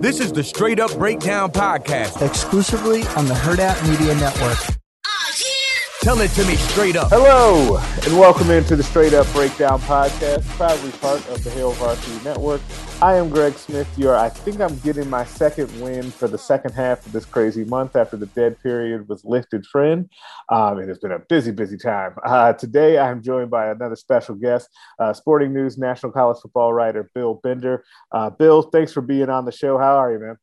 This is the Straight Up Breakdown Podcast. exclusively on the Hurrdat Media Network. Tell it to me straight up. Hello, and welcome into the Straight Up Breakdown Podcast, proudly part of the Hail Varsity Network. I am Greg Smith. You're, I think I'm getting my second win for the second half of this crazy month after the dead period was lifted, friend. Um, it has been a busy, busy time. Uh, today, I'm joined by another special guest, uh, Sporting News National College Football writer Bill Bender. Uh, Bill, thanks for being on the show. How are you, man?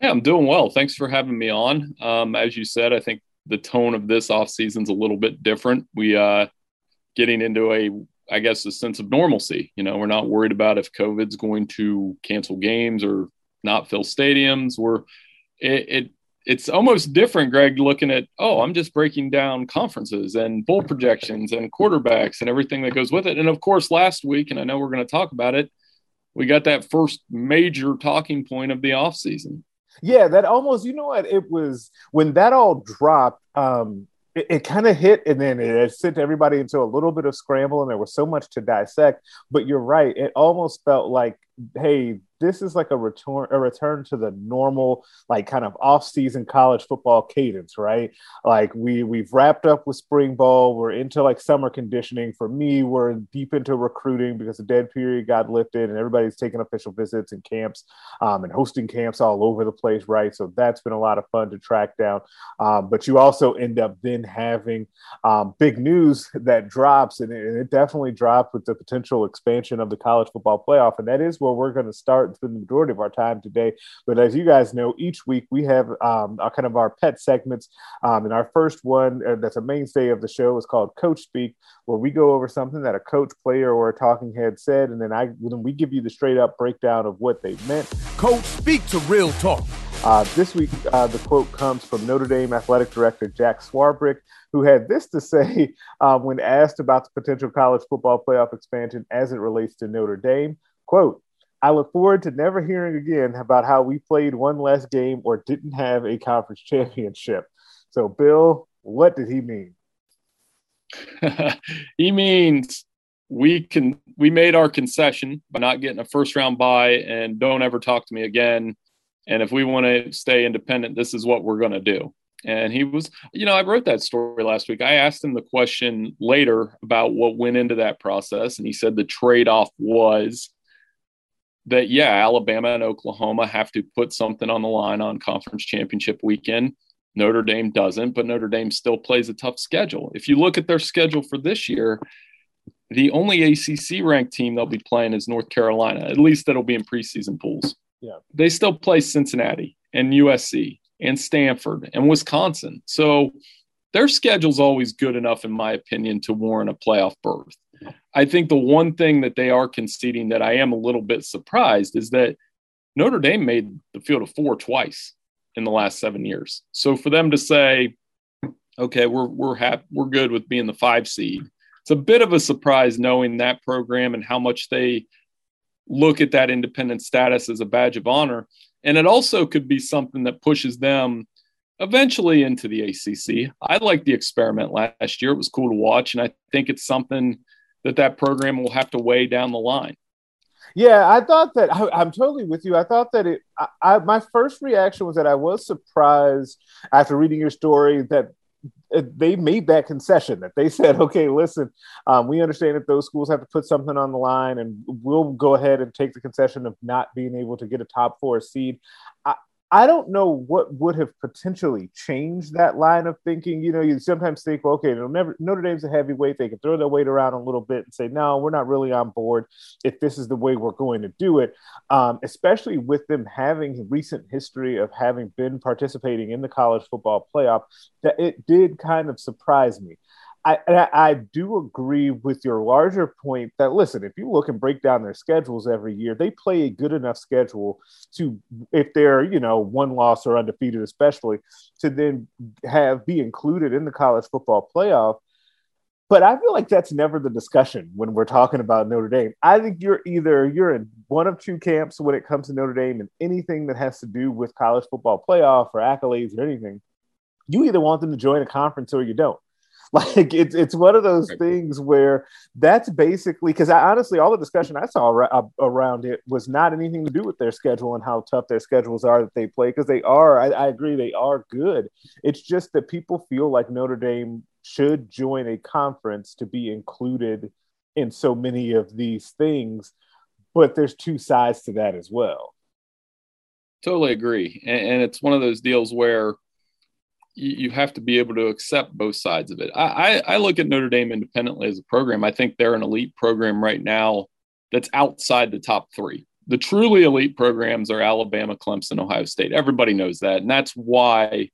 Yeah, I'm doing well. Thanks for having me on. Um, as you said, I think the tone of this off season's a little bit different. We uh getting into a I guess a sense of normalcy. You know, we're not worried about if COVID's going to cancel games or not fill stadiums. We're it, it it's almost different, Greg, looking at, oh, I'm just breaking down conferences and bowl projections and quarterbacks and everything that goes with it. And of course, last week, and I know we're going to talk about it, we got that first major talking point of the offseason. Yeah, that almost, you know what? It was when that all dropped, um, it, it kind of hit and then it sent everybody into a little bit of scramble and there was so much to dissect. But you're right. It almost felt like, hey, this is like a return a return to the normal like kind of off-season college football cadence right? Like we we've wrapped up with spring ball. We're into like summer conditioning. For me we're deep into recruiting because the dead period got lifted and everybody's taking official visits and camps um, and hosting camps all over the place right? So that's been a lot of fun to track down. Um, but you also end up then having um, big news that drops and it, and it definitely dropped with the potential expansion of the college football playoff. And that is where we're going to start spend the majority of our time today. But as you guys know, each week we have um, our kind of our pet segments. Um, and our first one uh, that's a mainstay of the show is called Coach Speak, where we go over something that a coach, player, or a talking head said, and then I then we give you the straight up breakdown of what they meant. Coach, speak to real talk. Uh, this week, uh, the quote comes from Notre Dame athletic director Jack Swarbrick, who had this to say um, when asked about the potential college football playoff expansion as it relates to Notre Dame. Quote, I look forward to never hearing again about how we played one less game or didn't have a conference championship. So, Bill, what did he mean? he means we can we made our concession by not getting a first round bye and don't ever talk to me again. And if we want to stay independent, this is what we're going to do. And he was, you know, I wrote that story last week. I asked him the question later about what went into that process, and he said the trade off was that yeah, Alabama and Oklahoma have to put something on the line on conference championship weekend. Notre Dame doesn't, but Notre Dame still plays a tough schedule. If you look at their schedule for this year, the only ACC ranked team they'll be playing is North Carolina. At least that'll be in preseason pools. Yeah. They still play Cincinnati and USC and Stanford and Wisconsin. So their schedule's always good enough, in my opinion, to warrant a playoff berth. I think the one thing that they are conceding that I am a little bit surprised is that Notre Dame made the field of four twice in the last seven years. So for them to say, okay, we're we're happy, we're good with being the five seed, it's a bit of a surprise knowing that program and how much they look at that independent status as a badge of honor. And it also could be something that pushes them eventually into the ACC. I liked the experiment last year. It was cool to watch. And I think it's something that that program will have to weigh down the line. Yeah, I thought that I, am totally with you. I thought that it. I, I, my first reaction was that I was surprised after reading your story that they made that concession that they said, okay, listen, um, we understand that those schools have to put something on the line, and we'll go ahead and take the concession of not being able to get a top four seed. I don't know what would have potentially changed that line of thinking. You know, you sometimes think, well, okay, never, Notre Dame's a heavyweight. They can throw their weight around a little bit and say, no, we're not really on board if this is the way we're going to do it. Um, especially with them having recent history of having been participating in the college football playoff, that it did kind of surprise me. I, I do agree with your larger point that listen, if you look and break down their schedules every year, they play a good enough schedule to, if they're you know one loss or undefeated, especially to then have be included in the college football playoff. But I feel like that's never the discussion when we're talking about Notre Dame. I think you're either you're in one of two camps when it comes to Notre Dame and anything that has to do with college football playoff or accolades or anything. You either want them to join a conference or you don't Like it's it's one of those things where that's basically because I honestly all the discussion I saw ar- uh, around it was not anything to do with their schedule and how tough their schedules are that they play because they are I, I agree they are good. It's just that people feel like Notre Dame should join a conference to be included in so many of these things, but there's two sides to that as well. Totally agree, and, and it's one of those deals where you have to be able to accept both sides of it. I, I, look at Notre Dame independently as a program. I think they're an elite program right now that's outside the top three. The truly elite programs are Alabama, Clemson, Ohio State. Everybody knows that. And that's why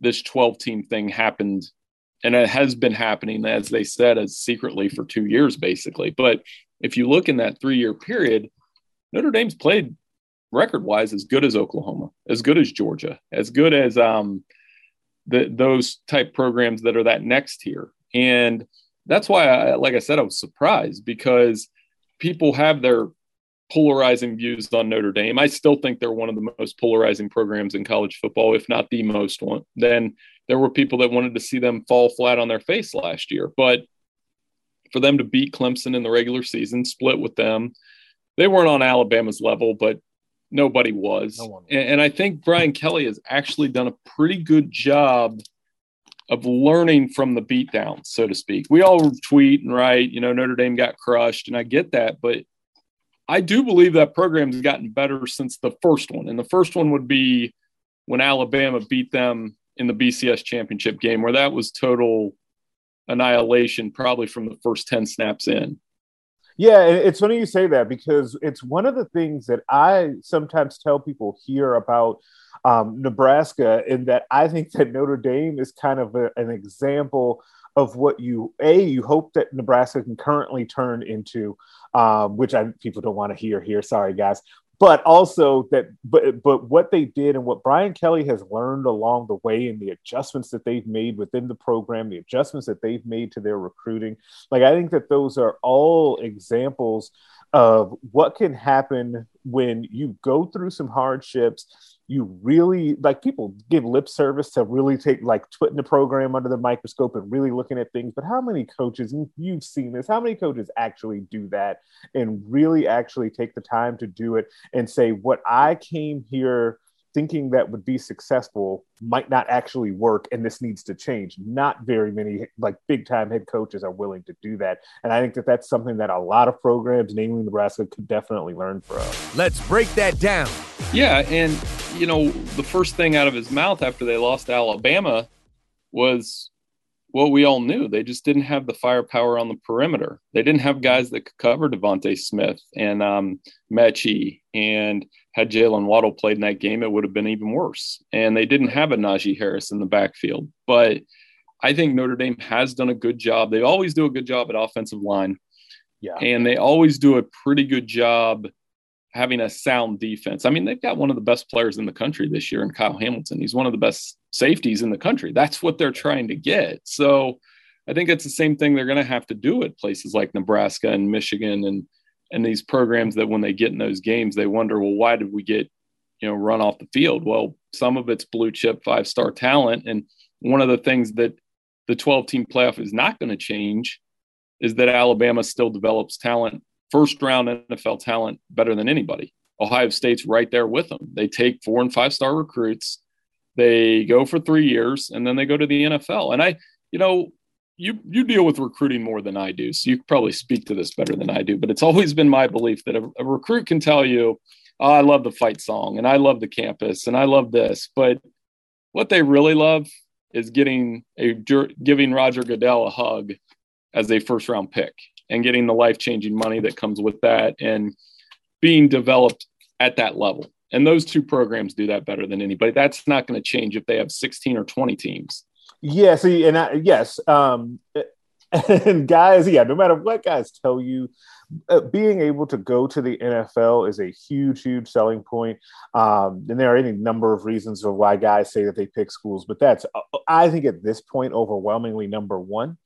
this 12 team thing happened. And it has been happening, as they said, as secretly for two years, basically. But if you look in that three year period, Notre Dame's played record wise as good as Oklahoma, as good as Georgia, as good as um, the, those type programs that are that next tier. And that's why, I, like I said, I was surprised because people have their polarizing views on Notre Dame. I still think they're one of the most polarizing programs in college football, if not the most one. Then there were people that wanted to see them fall flat on their face last year. But for them to beat Clemson in the regular season, split with them, they weren't on Alabama's level, but nobody was. No and, and I think Brian Kelly has actually done a pretty good job of learning from the beatdowns, so to speak. We all tweet and write, you know, Notre Dame got crushed, and I get that, but I do believe that program has gotten better since the first one. And the first one would be when Alabama beat them in the BCS championship game, where that was total annihilation, probably from the first 10 snaps in. Yeah, it's funny you say that because it's one of the things that I sometimes tell people here about um, Nebraska, in that I think that Notre Dame is kind of a, an example of what you a you hope that Nebraska can currently turn into, um, which I people don't want to hear here. Sorry, guys, but also that but but what they did and what Brian Kelly has learned along the way and the adjustments that they've made within the program, the adjustments that they've made to their recruiting, like I think that those are all examples of what can happen when you go through some hardships you really like people give lip service to really take like putting the program under the microscope and really looking at things but how many coaches you've seen this how many coaches actually do that and really actually take the time to do it and say what i came here thinking that would be successful might not actually work and this needs to change. Not very many like big time head coaches are willing to do that and i think that that's something that a lot of programs namely nebraska could definitely learn from. Let's break that down. Yeah and you know the first thing out of his mouth after they lost alabama was what we all knew. They just didn't have the firepower on the perimeter. They didn't have guys that could cover DeVonta Smith and um, Metchie. And had Jaylen Waddle played in that game, it would have been even worse. And they didn't have a Najee Harris in the backfield. But I think Notre Dame has done a good job. They always do a good job at offensive line. Yeah. And they always do a pretty good job having a sound defense. I mean, they've got one of the best players in the country this year in Kyle Hamilton. He's one of the best safeties in the country. That's what they're trying to get. So I think it's the same thing they're going to have to do at places like Nebraska and Michigan and and these programs that when they get in those games, they wonder, well, why did we get, you know, run off the field? Well, some of it's blue chip five star talent. And one of the things that the 12 team playoff is not going to change is that Alabama still develops talent first round NFL talent better than anybody. Ohio State's right there with them. They take four and five star recruits, they go for three years, and then they go to the NFL. And I, you know, you you deal with recruiting more than I do, so you probably speak to this better than I do. But it's always been my belief that a, a recruit can tell you, oh, "I love the fight song, and I love the campus, and I love this," but what they really love is getting a giving Roger Goodell a hug as a first round pick and getting the life changing money that comes with that and being developed at that level. And those two programs do that better than anybody. That's not going to change if they have 16 or 20 teams. Yeah. See, and I, yes, um, And guys, yeah, no matter what guys tell you, uh, being able to go to the NFL is a huge, huge selling point. Um, and there are any number of reasons of why guys say that they pick schools, but that's, uh, I think, at this point, overwhelmingly number one.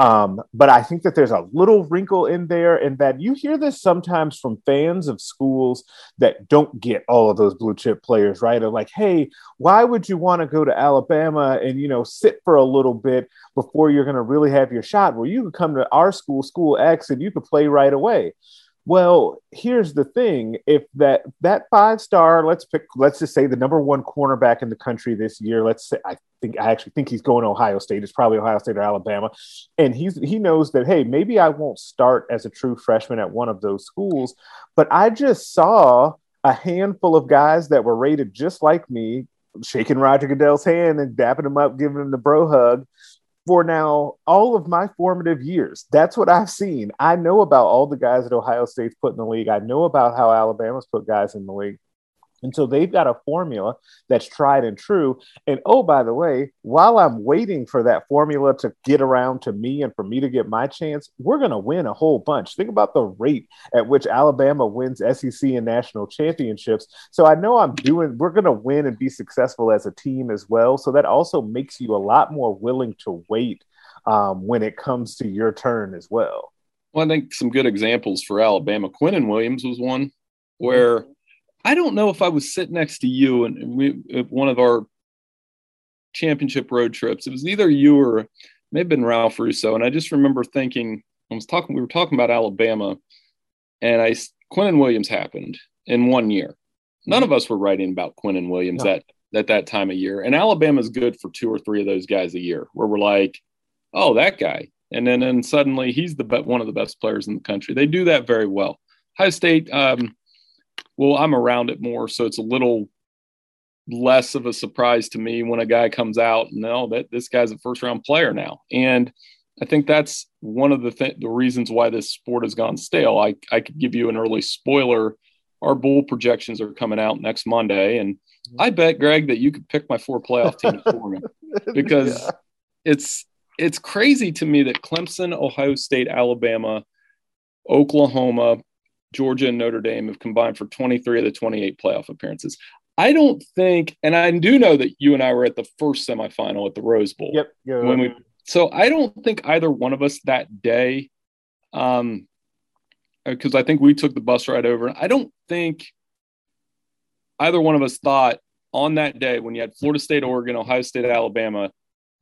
Um, but I think that there's a little wrinkle in there, and that you hear this sometimes from fans of schools that don't get all of those blue chip players, right? Of like, hey, why would you want to go to Alabama and you know sit for a little bit before you're going to really have your shot? Where you could come to our school, School X, and you could play right away. Well, here's the thing: if that that five star, let's pick, let's just say the number one cornerback in the country this year. Let's say I think I actually think he's going to Ohio State. It's probably Ohio State or Alabama, and he's he knows that hey, maybe I won't start as a true freshman at one of those schools, but I just saw a handful of guys that were rated just like me, shaking Roger Goodell's hand and dapping him up, giving him the bro hug for now all of my formative years. That's what I've seen. I know about all the guys that Ohio State's put in the league. I know about how Alabama's put guys in the league. And so they've got a formula that's tried and true. And oh, by the way, while I'm waiting for that formula to get around to me and for me to get my chance, we're going to win a whole bunch. Think about the rate at which Alabama wins SEC and national championships. So I know I'm doing, we're going to win and be successful as a team as well. So that also makes you a lot more willing to wait um, when it comes to your turn as well. Well, I think some good examples for Alabama. Quinnen Williams was one where I don't know if I was sitting next to you and we one of our championship road trips. It was either you or may have been Ralph Russo, and I just remember thinking I was talking. We were talking about Alabama, and I Quinnen Williams happened in one year. None of us were writing about Quinnen Williams no. at at that time of year, and Alabama's good for two or three of those guys a year, where we're like, oh, that guy, and then and suddenly he's the one of the best players in the country. They do that very well. High State. Um, well, I'm around it more, so it's a little less of a surprise to me when a guy comes out and no, that this guy's a first round player now. And I think that's one of the th- the reasons why this sport has gone stale. I I could give you an early spoiler. Our bowl projections are coming out next Monday, and mm-hmm. I bet Greg that you could pick my four playoff teams for me because yeah. it's it's crazy to me that Clemson, Ohio State, Alabama, Oklahoma, Georgia and Notre Dame have combined for 23 of the 28 playoff appearances. I don't think, and I do know that you and I were at the first semifinal at the Rose Bowl. Yep. Yeah. When we, so I don't think either one of us that day, um, because I think we took the bus ride over. I don't think either one of us thought on that day when you had Florida State, Oregon, Ohio State, Alabama,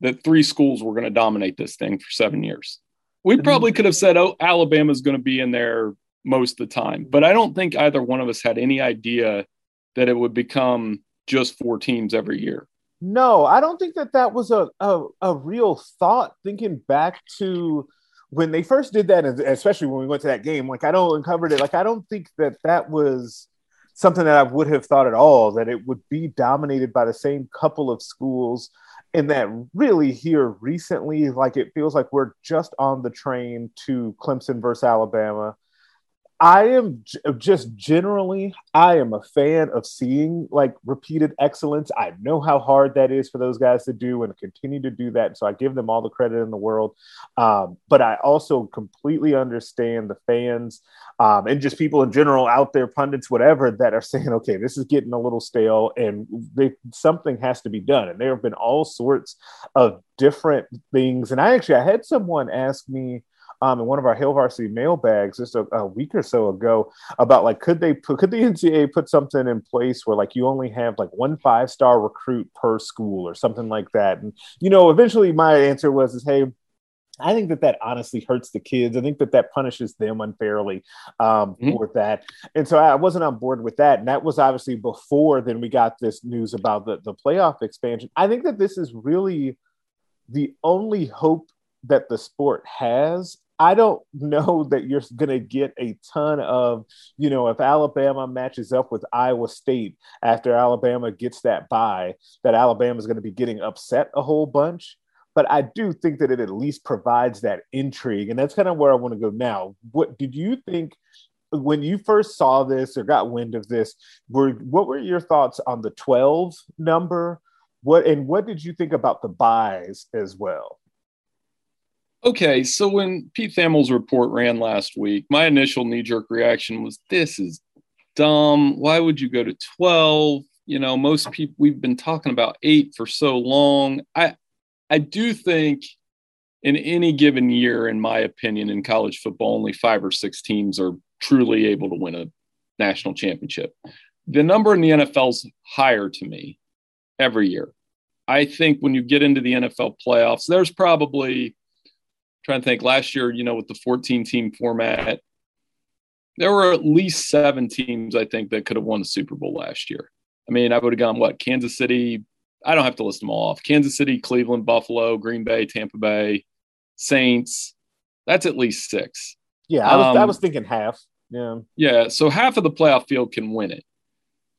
that three schools were going to dominate this thing for seven years. We probably could have said, "Oh, Alabama's going to be in there most of the time. But I don't think either one of us had any idea that it would become just four teams every year. No, I don't think that that was a, a, a real thought. Thinking back to when they first did that, especially when we went to that game, like I don't uncovered it. Like I don't think that that was something that I would have thought at all that it would be dominated by the same couple of schools. And that really here recently, like it feels like we're just on the train to Clemson versus Alabama I am just generally, I am a fan of seeing like repeated excellence. I know how hard that is for those guys to do and continue to do that. So I give them all the credit in the world. Um, but I also completely understand the fans um, and just people in general out there, pundits, whatever, that are saying, okay, this is getting a little stale and they, something has to be done. And there have been all sorts of different things. And I actually, I had someone ask me, um, in one of our Hail Varsity mailbags just a, a, week or so ago about like could they put, could the NCAA put something in place where like you only have like one five star recruit per school or something like that? And you know, eventually my answer was is hey. I think that that honestly hurts the kids. I think that that punishes them unfairly um, mm-hmm. for that. And so I wasn't on board with that. And that was obviously before then we got this news about the, the playoff expansion. I think that this is really the only hope that the sport has I don't know that you're going to get a ton of, you know, if Alabama matches up with Iowa State after Alabama gets that bye, that Alabama is going to be getting upset a whole bunch. But I do think that it at least provides that intrigue. And that's kind of where I want to go now. What did you think when you first saw this or got wind of this? Were what were your thoughts on the 12 number? What and what did you think about the byes as well? Okay, so when Pete Thamel's report ran last week, my initial knee jerk reaction was this is dumb. Why would you go to 12? You know, most people we've been talking about 8 for so long. I I do think in any given year in my opinion in college football only 5 or 6 teams are truly able to win a national championship. The number in the NFL's higher to me every year. I think when you get into the NFL playoffs, there's probably trying to think last year, you know, with the 14 team format, there were at least seven teams I think that could have won the Super Bowl last year. I mean, I would have gone what Kansas City. I don't have to list them all off. Kansas City, Cleveland, Buffalo, Green Bay, Tampa Bay, Saints. That's at least six. Yeah, I was, um, I was thinking half. Yeah. Yeah. So half of the playoff field can win it.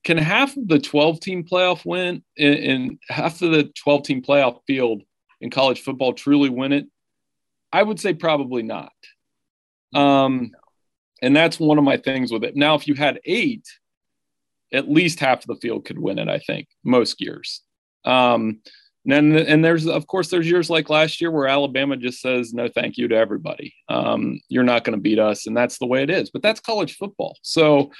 Can half of the 12 team playoff win and half of the 12 team playoff field in college football truly win it? I would say probably not. Um, and that's one of my things with it. Now, if you had eight, at least half of the field could win it, I think, most years. Um, and, and there's, of course, there's years like last year where Alabama just says no thank you to everybody. Um, you're not going to beat us. And that's the way it is. But that's college football. So,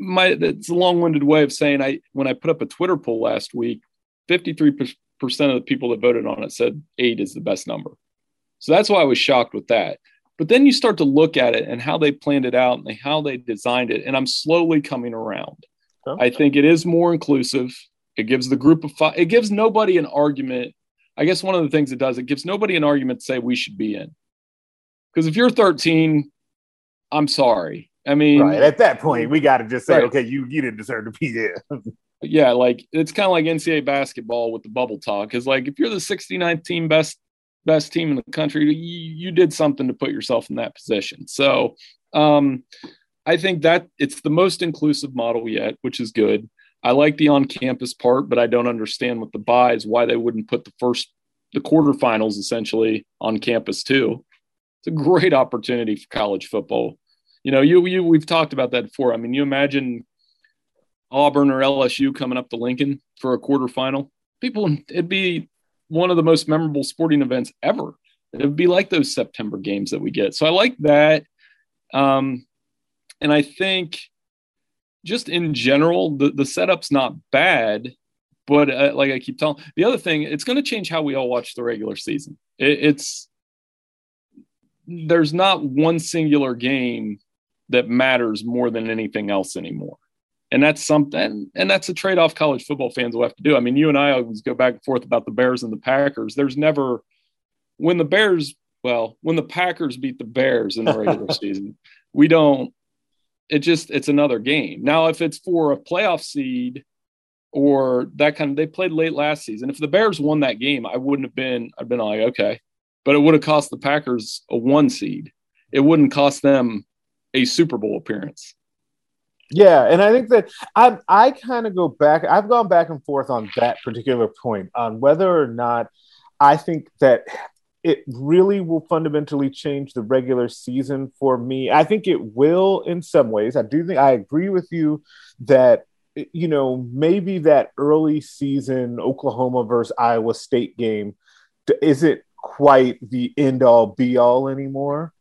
my it's a long-winded way of saying I when I put up a Twitter poll last week, 53% of the people that voted on it said eight is the best number. So that's why I was shocked with that. But then you start to look at it and how they planned it out and how they designed it. And I'm slowly coming around. Okay. I think it is more inclusive. It gives the group of five, it gives nobody an argument. I guess one of the things it does, it gives nobody an argument to say we should be in. Because if you're 13, I'm sorry. I mean, right. at that point, we got to just say, right. okay, you you didn't deserve to be there. yeah, like it's kind of like NCAA basketball with the bubble talk. Is like if you're the 69th team best best team in the country, you, you did something to put yourself in that position. So um, I think that it's the most inclusive model yet, which is good. I like the on-campus part, but I don't understand with the byes why they wouldn't put the first, the quarterfinals essentially on campus too. It's a great opportunity for college football. You know, you you we've talked about that before. I mean, you imagine Auburn or LSU coming up to Lincoln for a quarterfinal. People, it'd be one of the most memorable sporting events ever. It would be like those September games that we get. So I like that. Um, and I think just in general, the, the setup's not bad. But uh, like I keep telling, the other thing, it's going to change how we all watch the regular season. It, it's there's not one singular game that matters more than anything else anymore and that's something and that's a trade-off college football fans will have to do. I mean you and i always go back and forth about the bears and the packers. There's never when the bears well when the packers beat the bears in the regular season we don't it just it's another game. Now if it's for a playoff seed or that kind of they played late last season. If the bears won that game i wouldn't have been i've been like okay. But it would have cost the packers a one seed. It wouldn't cost them a super bowl appearance yeah, and I think that I I kind of go back. I've gone back and forth on that particular point on whether or not I think that it really will fundamentally change the regular season for me. I think it will in some ways. I do think I agree with you that you know maybe that early season Oklahoma versus Iowa State game isn't quite the end all be all anymore,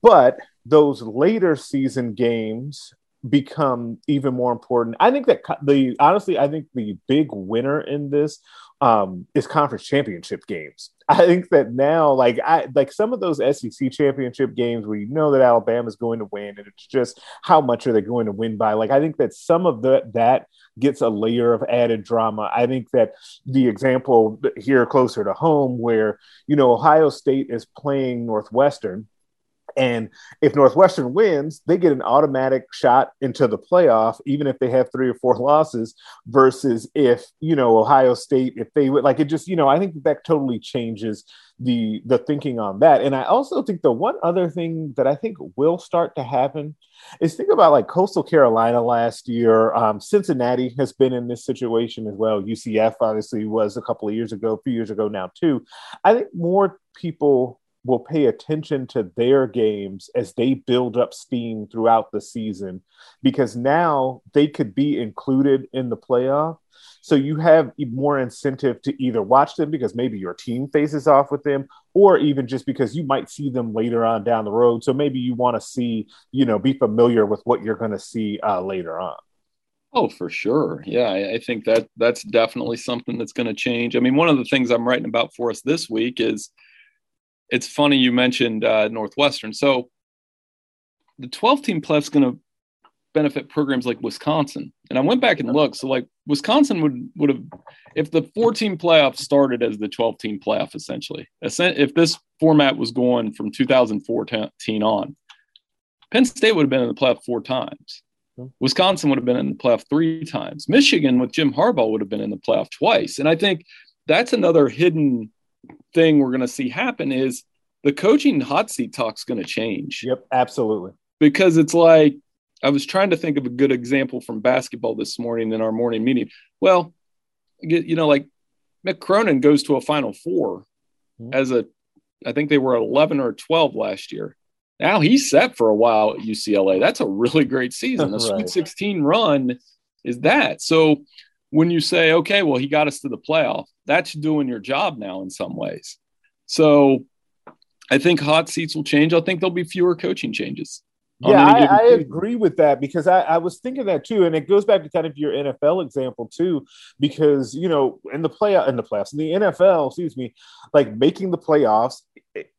but those later season games become even more important. I think that the honestly, I think the big winner in this um, is conference championship games. I think that now, like I like some of those SEC championship games where you know that Alabama's going to win, and it's just how much are they going to win by? Like I think that some of the that gets a layer of added drama. I think that the example here closer to home, where you know Ohio State is playing Northwestern and if Northwestern wins, they get an automatic shot into the playoff, even if they have three or four losses, versus if, you know, Ohio State, if they would like it just, you know, I think that, totally changes the the thinking on that. And I also think the one other thing that I think will start to happen is think about like Coastal Carolina last year. Um, Cincinnati has been in this situation as well. UCF obviously was a couple of years ago, a few years ago now too. I think more people will pay attention to their games as they build up steam throughout the season because now they could be included in the playoff. So you have more incentive to either watch them because maybe your team faces off with them, or even just because you might see them later on down the road. So maybe you want to see, you know, be familiar with what you're going to see uh, later on. Oh, for sure. Yeah, I, I think that that's definitely something that's going to change. I mean, one of the things I'm writing about for us this week is it's funny you mentioned uh, Northwestern. So the 12 team playoff is going to benefit programs like Wisconsin. And I went back and looked. So like Wisconsin would would have if the 14 playoff started as the 12 team playoff essentially. If this format was going from 2014 on, Penn State would have been in the playoff four times. Wisconsin would have been in the playoff three times. Michigan with Jim Harbaugh would have been in the playoff twice. And I think that's another hidden thing we're going to see happen is the coaching hot seat talk's going to change. Yep, absolutely. Because it's like I was trying to think of a good example from basketball this morning in our morning meeting. Well, you know, like Mick Cronin goes to a Final 4 mm-hmm. as a, I think they were 11 or 12 last year. Now he's set for a while at UCLA. That's a really great season. The right. Sweet 16 run is that. So when you say, okay, well, he got us to the playoff, that's doing your job now in some ways. So I think hot seats will change. I think there'll be fewer coaching changes. Yeah, I, I agree with that because I, I, was thinking that too, and it goes back to kind of your NFL example too, because you know in the play in the playoffs in the NFL, excuse me, like making the playoffs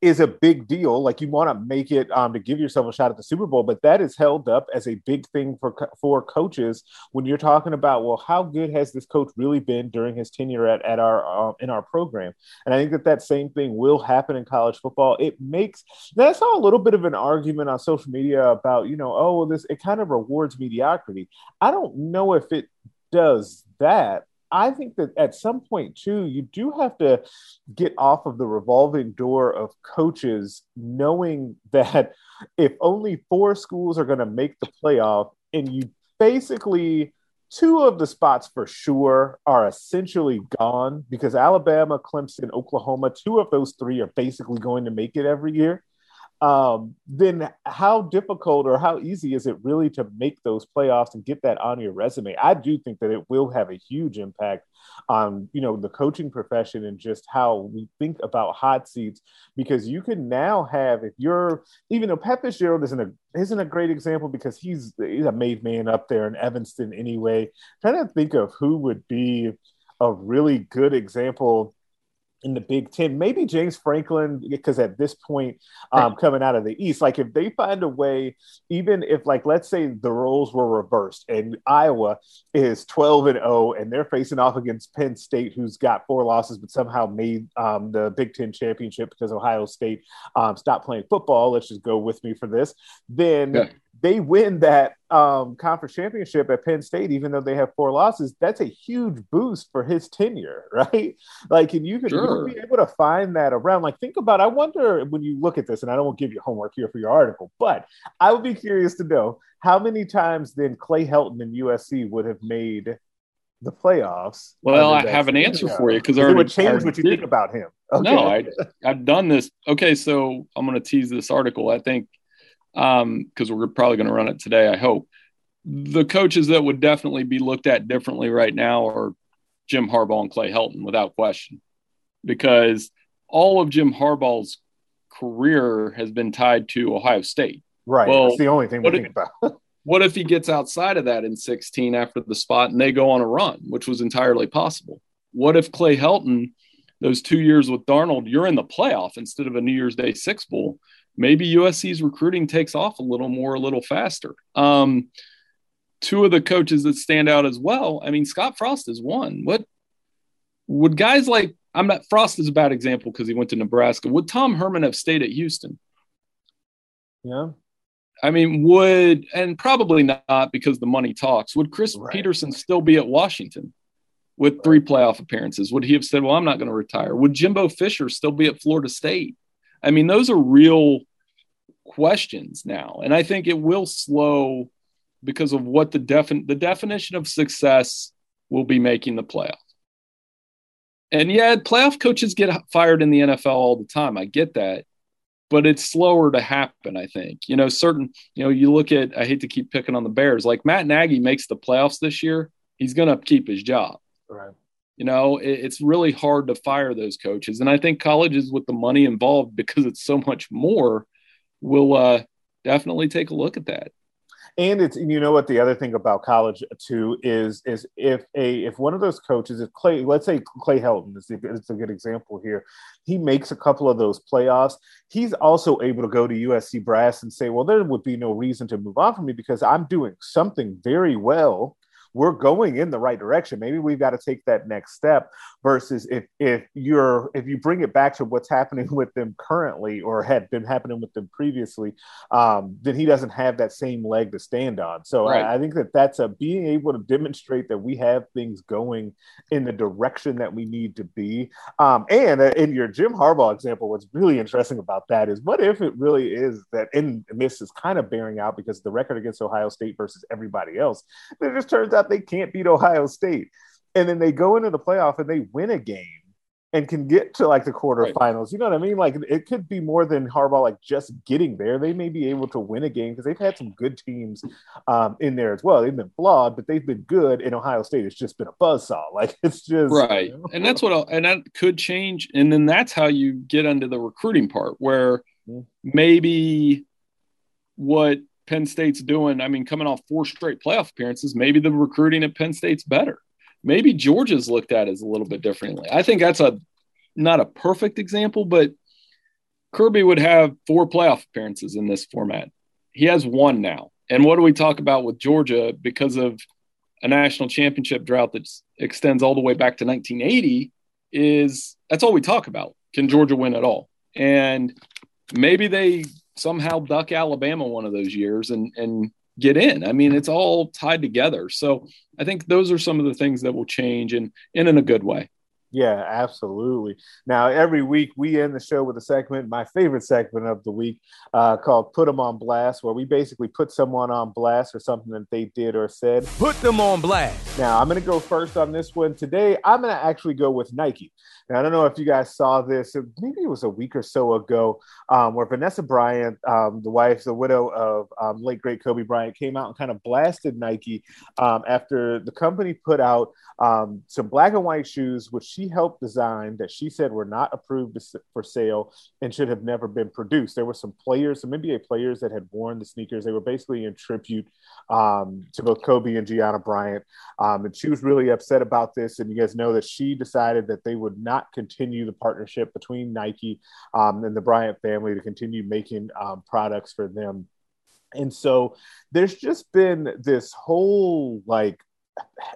is a big deal. Like you want to make it um, to give yourself a shot at the Super Bowl, but that is held up as a big thing for for coaches when you're talking about well, how good has this coach really been during his tenure at, at our uh, in our program? And I think that that same thing will happen in college football. It makes I saw a little bit of an argument on social media about you know oh well, this it kind of rewards mediocrity. I don't know if it does that I think that at some point too, you do have to get off of the revolving door of coaches, knowing that if only four schools are going to make the playoff, and you basically two of the spots for sure are essentially gone because Alabama, Clemson, Oklahoma, two of those three are basically going to make it every year um, then how difficult or how easy is it really to make those playoffs and get that on your resume? I do think that it will have a huge impact on you know the coaching profession and just how we think about hot seats because you can now have if you're even though Pat Fitzgerald isn't a isn't a great example because he's he's a made man up there in Evanston anyway. Trying to think of who would be a really good example in the Big Ten, maybe James Franklin, because at this point, um, right. coming out of the East, like if they find a way, even if like let's say the roles were reversed and Iowa is 12 and 0 and they're facing off against Penn State, who's got four losses but somehow made um, the Big Ten championship because Ohio State um, stopped playing football. Let's just go with me for this. Then yeah they win that um, conference championship at Penn State, even though they have four losses, that's a huge boost for his tenure, right? Like, and you could sure. be able to find that around. Like, think about. I wonder when you look at this, and I don't give you homework here for your article, but I would be curious to know how many times then Clay Helton and USC would have made the playoffs. Well, I have an answer for you because it would change what you did. think about him. Okay. No, I, I've done this. Okay, so I'm going to tease this article. I think because um, we're probably going to run it today, I hope. The coaches that would definitely be looked at differently right now are Jim Harbaugh and Clay Helton, without question, because all of Jim Harbaugh's career has been tied to Ohio State. Right. Well, That's the only thing we think about. what if he gets outside of that in 16 after the spot and they go on a run, which was entirely possible? What if Clay Helton, those two years with Darnold, you're in the playoff instead of a New Year's Day Six Bowl? Maybe USC's recruiting takes off a little more, a little faster. Um, two of the coaches that stand out as well. I mean, Scott Frost is one. What would guys like? I'm not Frost is a bad example because he went to Nebraska. Would Tom Herman have stayed at Houston? Yeah. I mean, would and probably not because the money talks. Would Chris right. Petersen still be at Washington with three playoff appearances? Would he have said, "Well, I'm not going to retire"? Would Jimbo Fisher still be at Florida State? I mean, those are real questions now. And I think it will slow because of what the defin- the definition of success will be making the playoff. And yeah, playoff coaches get fired in the NFL all the time. I get that. but it's slower to happen. I think you know certain. You know, you look at. I hate to keep picking on the Bears. Like Matt Nagy makes the playoffs this year, he's going to keep his job. Right. You know, it, it's really hard to fire those coaches, and I think colleges with the money involved because it's so much more will uh, definitely take a look at that. And it's you know what the other thing about college too is is if a if one of those coaches if clay let's say clay helton is a, is a good example here. He makes a couple of those playoffs. He's also able to go to usc brass and say well there would be no reason to move on from me because i'm doing something very well we're going in the right direction. Maybe we've got to take that next step versus if if you're if you bring it back to what's happening with them currently or had been happening with them previously, um, then he doesn't have that same leg to stand on. So right. I, I think that that's a being able to demonstrate that we have things going in the direction that we need to be. Um, and uh, in your Jim Harbaugh example, what's really interesting about that is what if it really is that in this is kind of bearing out because the record against Ohio State versus everybody else, it just turns out out they can't beat Ohio State. And then they go into the playoff and they win a game and can get to like the quarterfinals. Right. You know what I mean? Like it could be more than Harbaugh like just getting there. They may be able to win a game because they've had some good teams um, in there as well. They've been flawed, but they've been good. In Ohio State, it's just been a buzzsaw. Like it's just right, you know? and that's what I'll, and that could change. And then that's how you get into the recruiting part where mm-hmm. maybe what Penn State's doing, I mean, coming off four straight playoff appearances, maybe the recruiting at Penn State's better. Maybe Georgia's looked at as a little bit differently. I think that's a not a perfect example, but Kirby would have four playoff appearances in this format. He has one now. And what do we talk about with Georgia because of a national championship drought that extends all the way back to 1980? Is that's all we talk about. Can Georgia win at all? And maybe they somehow duck Alabama one of those years and and get in. I mean, it's all tied together. So I think those are some of the things that will change and, and in a good way. Yeah, absolutely. Now, every week we end the show with a segment, my favorite segment of the week, uh, called Put Them on Blast, where we basically put someone on blast or something that they did or said. Put them on blast. Now, I'm going to go first on this one. Today, I'm going to actually go with Nike. And I don't know if you guys saw this, maybe it was a week or so ago, um, where Vanessa Bryant, um, the wife, the widow of um, late great Kobe Bryant, came out and kind of blasted Nike um, after the company put out um, some black and white shoes, which she helped design that she said were not approved for sale and should have never been produced. There were some players, some NBA players that had worn the sneakers. They were basically in tribute um, to both Kobe and Gianna Bryant. Um, and she was really upset about this. And you guys know that she decided that they would not continue the partnership between Nike um, and the Bryant family to continue making um, products for them. And so there's just been this whole like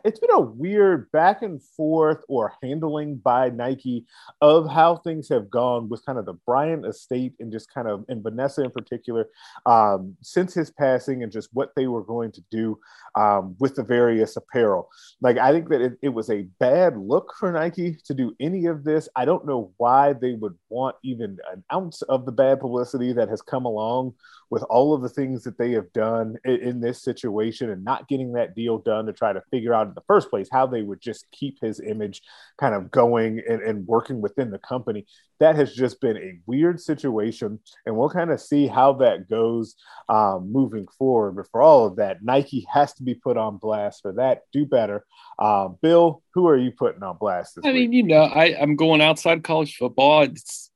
it's been a weird back and forth or handling by Nike of how things have gone with kind of the Bryant estate and just kind of and Vanessa in particular um, since his passing and just what they were going to do um, with the various apparel. Like I think that it, it was a bad look for Nike to do any of this. I don't know why they would want even an ounce of the bad publicity that has come along with all of the things that they have done in, in this situation and not getting that deal done to try to figure out in the first place how they would just keep his image kind of going and, and working within the company. That has just been a weird situation, and we'll kind of see how that goes um, moving forward. But for all of that, Nike has to be put on blast for that. Do better. Uh, Bill, who are you putting on blast? I mean, you know, I, I'm going outside college football. It's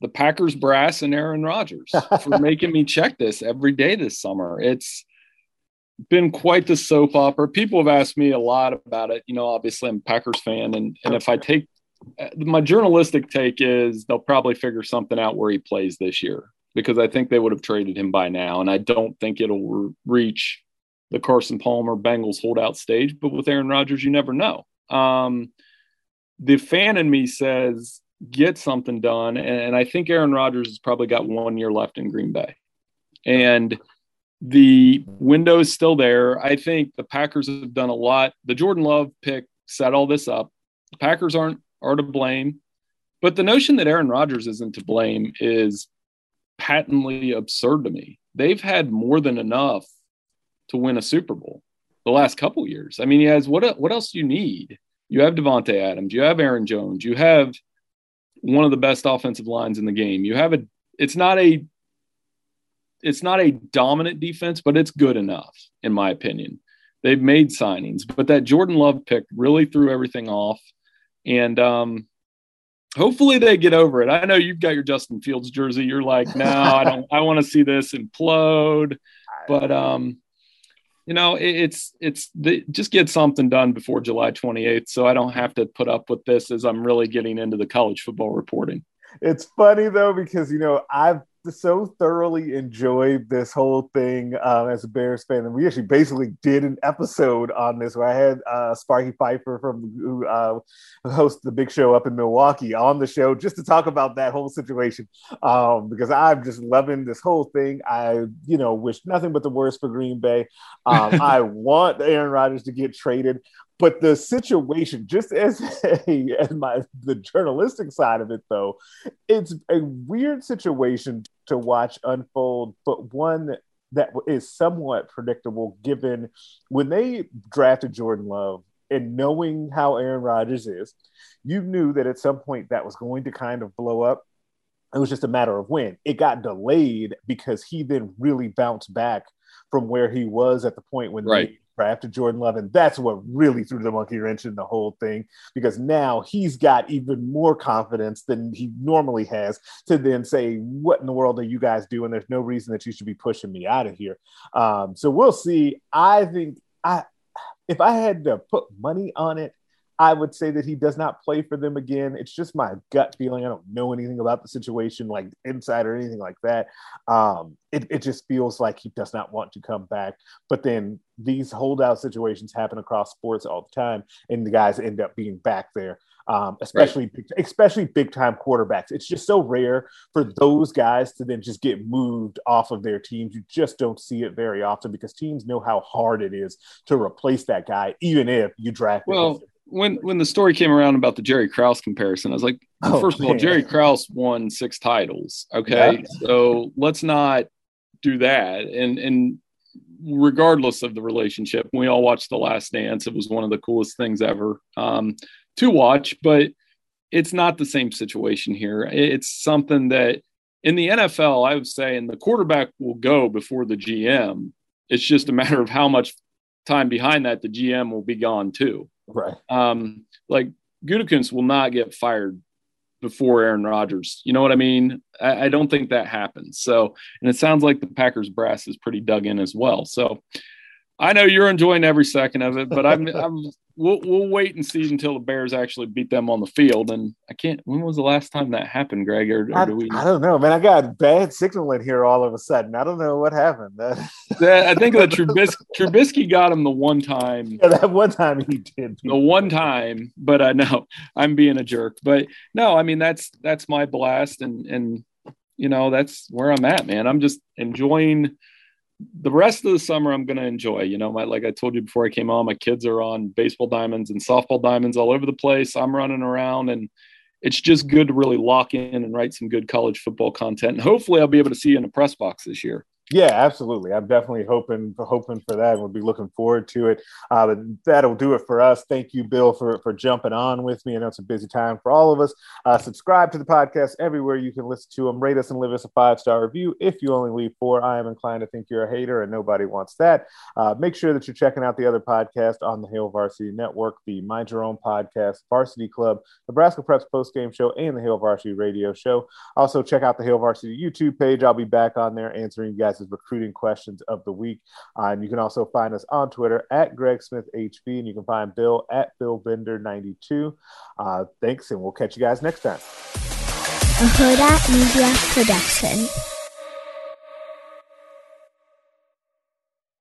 the Packers brass and Aaron Rodgers for making me check this every day this summer. It's been quite the soap opera. People have asked me a lot about it. You know, obviously I'm a Packers fan, and and if I take my journalistic take is they'll probably figure something out where he plays this year because I think they would have traded him by now, and I don't think it'll re- reach the Carson Palmer Bengals holdout stage. But with Aaron Rodgers, you never know. Um, the fan in me says get something done, and I think Aaron Rodgers has probably got one year left in Green Bay, and the window is still there. I think the Packers have done a lot. The Jordan Love pick set all this up. The Packers aren't are to blame, but the notion that Aaron Rodgers isn't to blame is patently absurd to me. They've had more than enough to win a Super Bowl the last couple years. I mean, he has what what else do you need? You have Davante Adams, you have Aaron Jones, you have one of the best offensive lines in the game. You have a it's not a it's not a dominant defense, but it's good enough, in my opinion. They've made signings, but that Jordan Love pick really threw everything off. And um, hopefully they get over it. I know you've got your Justin Fields jersey. You're like, no, I don't. I want to see this implode. But um, you know, it, it's it's the, just get something done before July 28th, so I don't have to put up with this as I'm really getting into the college football reporting. It's funny though because you know I've so thoroughly enjoyed this whole thing um, as a Bears fan, and we actually basically did an episode on this where I had uh, Sparky Fifer from who uh, hosts the Big Show up in Milwaukee on the show just to talk about that whole situation um, because I'm just loving this whole thing. I you know wish nothing but the worst for Green Bay. Um, I want Aaron Rodgers to get traded but the situation just as a, as my the journalistic side of it though it's a weird situation to watch unfold but one that is somewhat predictable given when they drafted Jordan Love and knowing how Aaron Rodgers is you knew that at some point that was going to kind of blow up it was just a matter of when it got delayed because he then really bounced back from where he was at the point when right. they drafted Jordan Love, and that's what really threw the monkey wrench in the whole thing because now he's got even more confidence than he normally has to then say, "What in the world are you guys doing? There's no reason that you should be pushing me out of here." Um, so we'll see. I think I, if I had to put money on it, I would say that he does not play for them again. It's just my gut feeling. I don't know anything about the situation, like inside or anything like that. Um, it, it just feels like he does not want to come back. But then these holdout situations happen across sports all the time, and the guys end up being back there. Um, especially right. especially big time quarterbacks. It's just so rare for those guys to then just get moved off of their teams. You just don't see it very often because teams know how hard it is to replace that guy, even if you draft. Well, when when the story came around about the Jerry Krause comparison, I was like, oh, first of all, Jerry Krause won six titles. Okay, yeah. so let's not do that. And and regardless of the relationship, we all watched The Last Dance. It was one of the coolest things ever um, to watch, but it's not the same situation here. It's something that in the NFL, I would say, and the quarterback will go before the GM. It's just a matter of how much time behind that the GM will be gone too. Right. Um, like Gutekunst will not get fired before Aaron Rodgers. You know what I mean? I, I, don't think that happens. So, and it sounds like the Packers brass is pretty dug in as well. So, I know you're enjoying every second of it, but I'm, I'm we'll, we'll wait and see until the Bears actually beat them on the field. And I can't. When was the last time that happened, Greg? Or, or do we? I, I, don't know, man. I got bad signal in here all of a sudden. I don't know what happened. I think that Trubisky, Trubisky got him the one time. Yeah, that one time he did. The one time, but I know I'm being a jerk. But no, I mean that's that's my blast, and and you know that's where I'm at, man. I'm just enjoying the rest of the summer I'm going to enjoy. You know, my like I told you before I came on, my kids are on baseball diamonds and softball diamonds all over the place. I'm running around and it's just good to really lock in and write some good college football content. And hopefully I'll be able to see you in a press box this year. Yeah, absolutely. I'm definitely hoping hoping for that. And we'll be looking forward to it. Uh, but that'll do it for us. Thank you, Bill, for for jumping on with me. I know it's a busy time for all of us. Uh, subscribe to the podcast everywhere you can listen to them. Rate us and leave us a five star review. If you only leave four, I am inclined to think you're a hater, and nobody wants that. Uh, make sure that you're checking out the other podcast on the Hail Varsity Network, the Your Own podcast, Varsity Club, Nebraska Preps Post Game Show, and the Hail Varsity Radio Show. Also, check out the Hail Varsity YouTube page. I'll be back on there answering you guys recruiting questions of the week. Uh, and you can also find us on Twitter at Greg Smith HV, and you can find Bill at Bill Bender 92. Uh, thanks, and we'll catch you guys next time. A Media Production.